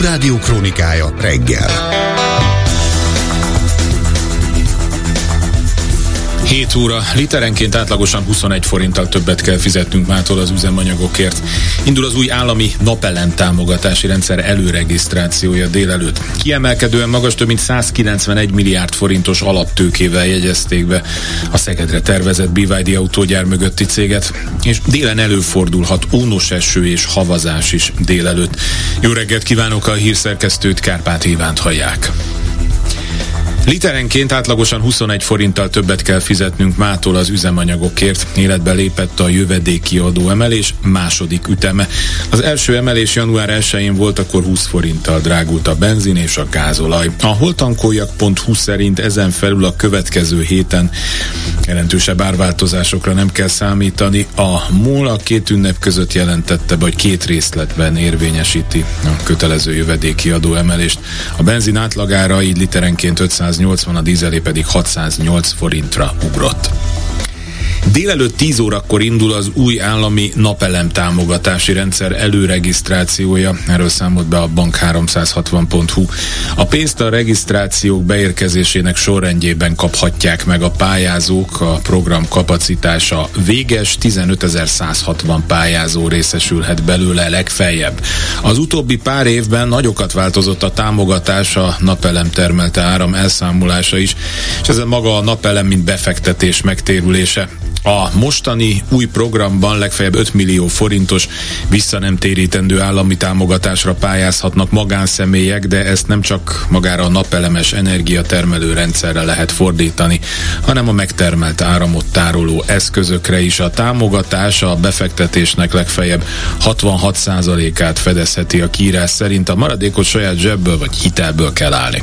Klubrádió krónikája reggel. 7 óra, literenként átlagosan 21 forinttal többet kell fizetnünk mától az üzemanyagokért. Indul az új állami napelem támogatási rendszer előregisztrációja délelőtt. Kiemelkedően magas több mint 191 milliárd forintos alaptőkével jegyezték be a Szegedre tervezett BYD autógyár mögötti céget, és délen előfordulhat ónos eső és havazás is délelőtt. Jó reggelt kívánok a hírszerkesztőt, Kárpát Ivánt hallják. Literenként átlagosan 21 forinttal többet kell fizetnünk mától az üzemanyagokért. Életbe lépett a jövedéki adó emelés második üteme. Az első emelés január 1-én volt, akkor 20 forinttal drágult a benzin és a gázolaj. A holtankoljak.hu szerint ezen felül a következő héten jelentősebb árváltozásokra nem kell számítani. A MOL a két ünnep között jelentette, vagy két részletben érvényesíti a kötelező jövedéki adó emelést. A benzin átlagára így literenként 500 580, a dízelé pedig 608 forintra ugrott. Délelőtt 10 órakor indul az új állami napelem támogatási rendszer előregisztrációja. Erről számolt be a bank360.hu. A pénzt a regisztrációk beérkezésének sorrendjében kaphatják meg a pályázók. A program kapacitása véges, 15.160 pályázó részesülhet belőle legfeljebb. Az utóbbi pár évben nagyokat változott a támogatás, a napelem termelte áram elszámolása is, és ez maga a napelem, mint befektetés megtérülése. A mostani új programban legfeljebb 5 millió forintos vissza nem állami támogatásra pályázhatnak magánszemélyek, de ezt nem csak magára a napelemes energiatermelő rendszerre lehet fordítani, hanem a megtermelt áramot tároló eszközökre is. A támogatás a befektetésnek legfeljebb 66%-át fedezheti a kiírás szerint, a maradékot saját zsebből vagy hitelből kell állni.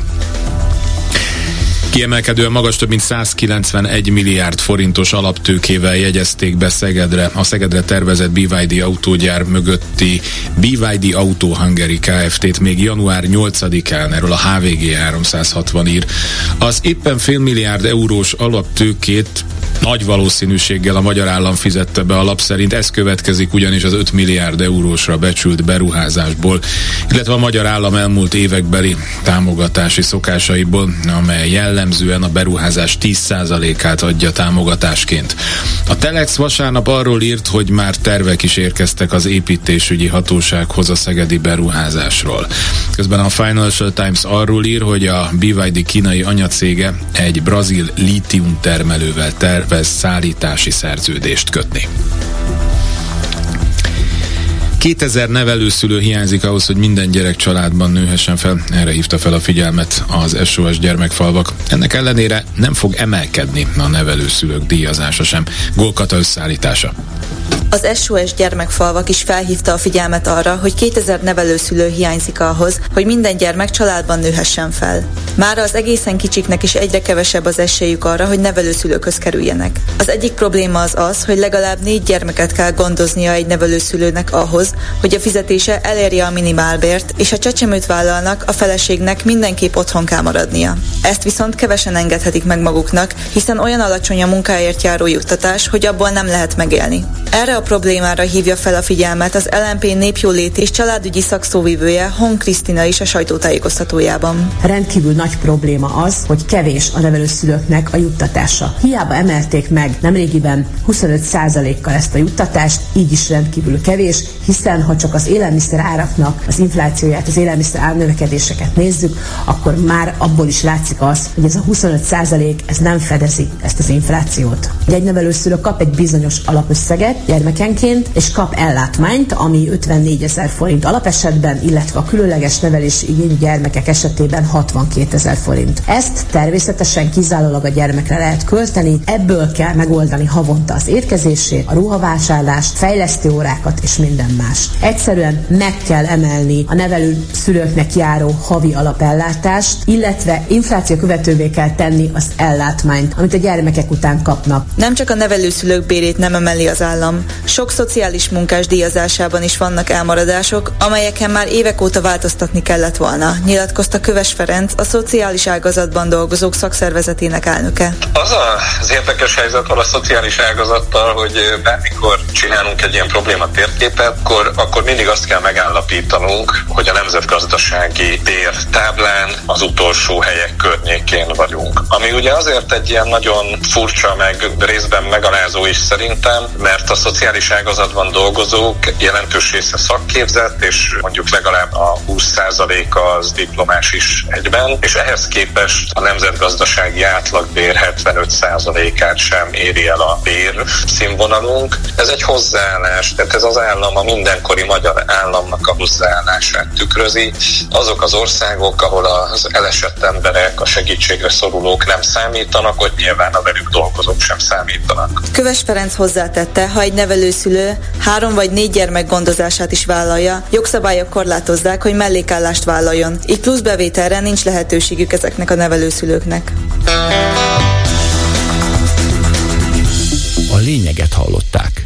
Kiemelkedően magas több mint 191 milliárd forintos alaptőkével jegyezték be Szegedre. A Szegedre tervezett BYD autógyár mögötti BYD Auto Hungary Kft-t még január 8-án erről a HVG 360 ír. Az éppen fél milliárd eurós alaptőkét nagy valószínűséggel a magyar állam fizette be alap szerint, ez következik ugyanis az 5 milliárd eurósra becsült beruházásból, illetve a magyar állam elmúlt évekbeli támogatási szokásaiból, amely jellemzően a beruházás 10%-át adja támogatásként. A Telex vasárnap arról írt, hogy már tervek is érkeztek az építésügyi hatósághoz a szegedi beruházásról. Közben a Financial Times arról ír, hogy a BYD kínai anyacége egy brazil lítium termelővel terv tervez szállítási szerződést kötni. 2000 nevelőszülő hiányzik ahhoz, hogy minden gyerek családban nőhessen fel. Erre hívta fel a figyelmet az SOS gyermekfalvak. Ennek ellenére nem fog emelkedni a nevelőszülők díjazása sem. Gólkata összeállítása. Az SOS gyermekfalvak is felhívta a figyelmet arra, hogy 2000 nevelőszülő hiányzik ahhoz, hogy minden gyermek családban nőhessen fel. Már az egészen kicsiknek is egyre kevesebb az esélyük arra, hogy nevelőszülőköz kerüljenek. Az egyik probléma az az, hogy legalább négy gyermeket kell gondoznia egy nevelőszülőnek ahhoz, hogy a fizetése elérje a minimálbért, és ha csecsemőt vállalnak, a feleségnek mindenképp otthon kell maradnia. Ezt viszont kevesen engedhetik meg maguknak, hiszen olyan alacsony a munkáért járó juttatás, hogy abból nem lehet megélni. Erre a problémára hívja fel a figyelmet az LMP népjólét és családügyi szakszóvivője Hon Krisztina is a sajtótájékoztatójában. Rendkívül nagy probléma az, hogy kevés a nevelőszülőknek a juttatása. Hiába emelték meg nemrégiben 25%-kal ezt a juttatást, így is rendkívül kevés, hiszen ha csak az élelmiszer áraknak az inflációját, az élelmiszer árnövekedéseket nézzük, akkor már abból is látszik az, hogy ez a 25% ez nem fedezi ezt az inflációt. Egy nevelőszülő kap egy bizonyos alapösszeget gyermekenként, és kap ellátmányt, ami 54 ezer forint alapesetben, illetve a különleges nevelés igényű gyermekek esetében 62 ezer forint. Ezt természetesen kizárólag a gyermekre lehet költeni, ebből kell megoldani havonta az érkezését, a ruhavásárlást, fejlesztő órákat és minden más. Egyszerűen meg kell emelni a nevelő szülőknek járó havi alapellátást, illetve infláció követővé kell tenni az ellátmányt, amit a gyermekek után kapnak. Nem csak a nevelőszülők bérét nem emeli az állam, állam. Sok szociális munkás díjazásában is vannak elmaradások, amelyeken már évek óta változtatni kellett volna, nyilatkozta Köves Ferenc, a szociális ágazatban dolgozók szakszervezetének elnöke. Az az érdekes helyzet a szociális ágazattal, hogy bármikor csinálunk egy ilyen probléma térképet, akkor, akkor mindig azt kell megállapítanunk, hogy a nemzetgazdasági tértáblán az utolsó helyek környékén vagyunk. Ami ugye azért egy ilyen nagyon furcsa, meg részben megalázó is szerintem, mert a szociális ágazatban dolgozók jelentős része szakképzett, és mondjuk legalább a 20%-a az diplomás is egyben, és ehhez képest a nemzetgazdasági átlagbér 75%-át sem éri el a bér színvonalunk. Ez egy hozzáállás, tehát ez az állam a mindenkori magyar államnak a hozzáállását tükrözi. Azok az országok, ahol az elesett emberek, a segítségre szorulók nem számítanak, hogy nyilván a velük dolgozók sem számítanak. Köves Ferenc hozzátette, ha egy nevelőszülő három vagy négy gyermek gondozását is vállalja, jogszabályok korlátozzák, hogy mellékállást vállaljon. Így plusz bevételre nincs lehetőségük ezeknek a nevelőszülőknek. A lényeget hallották.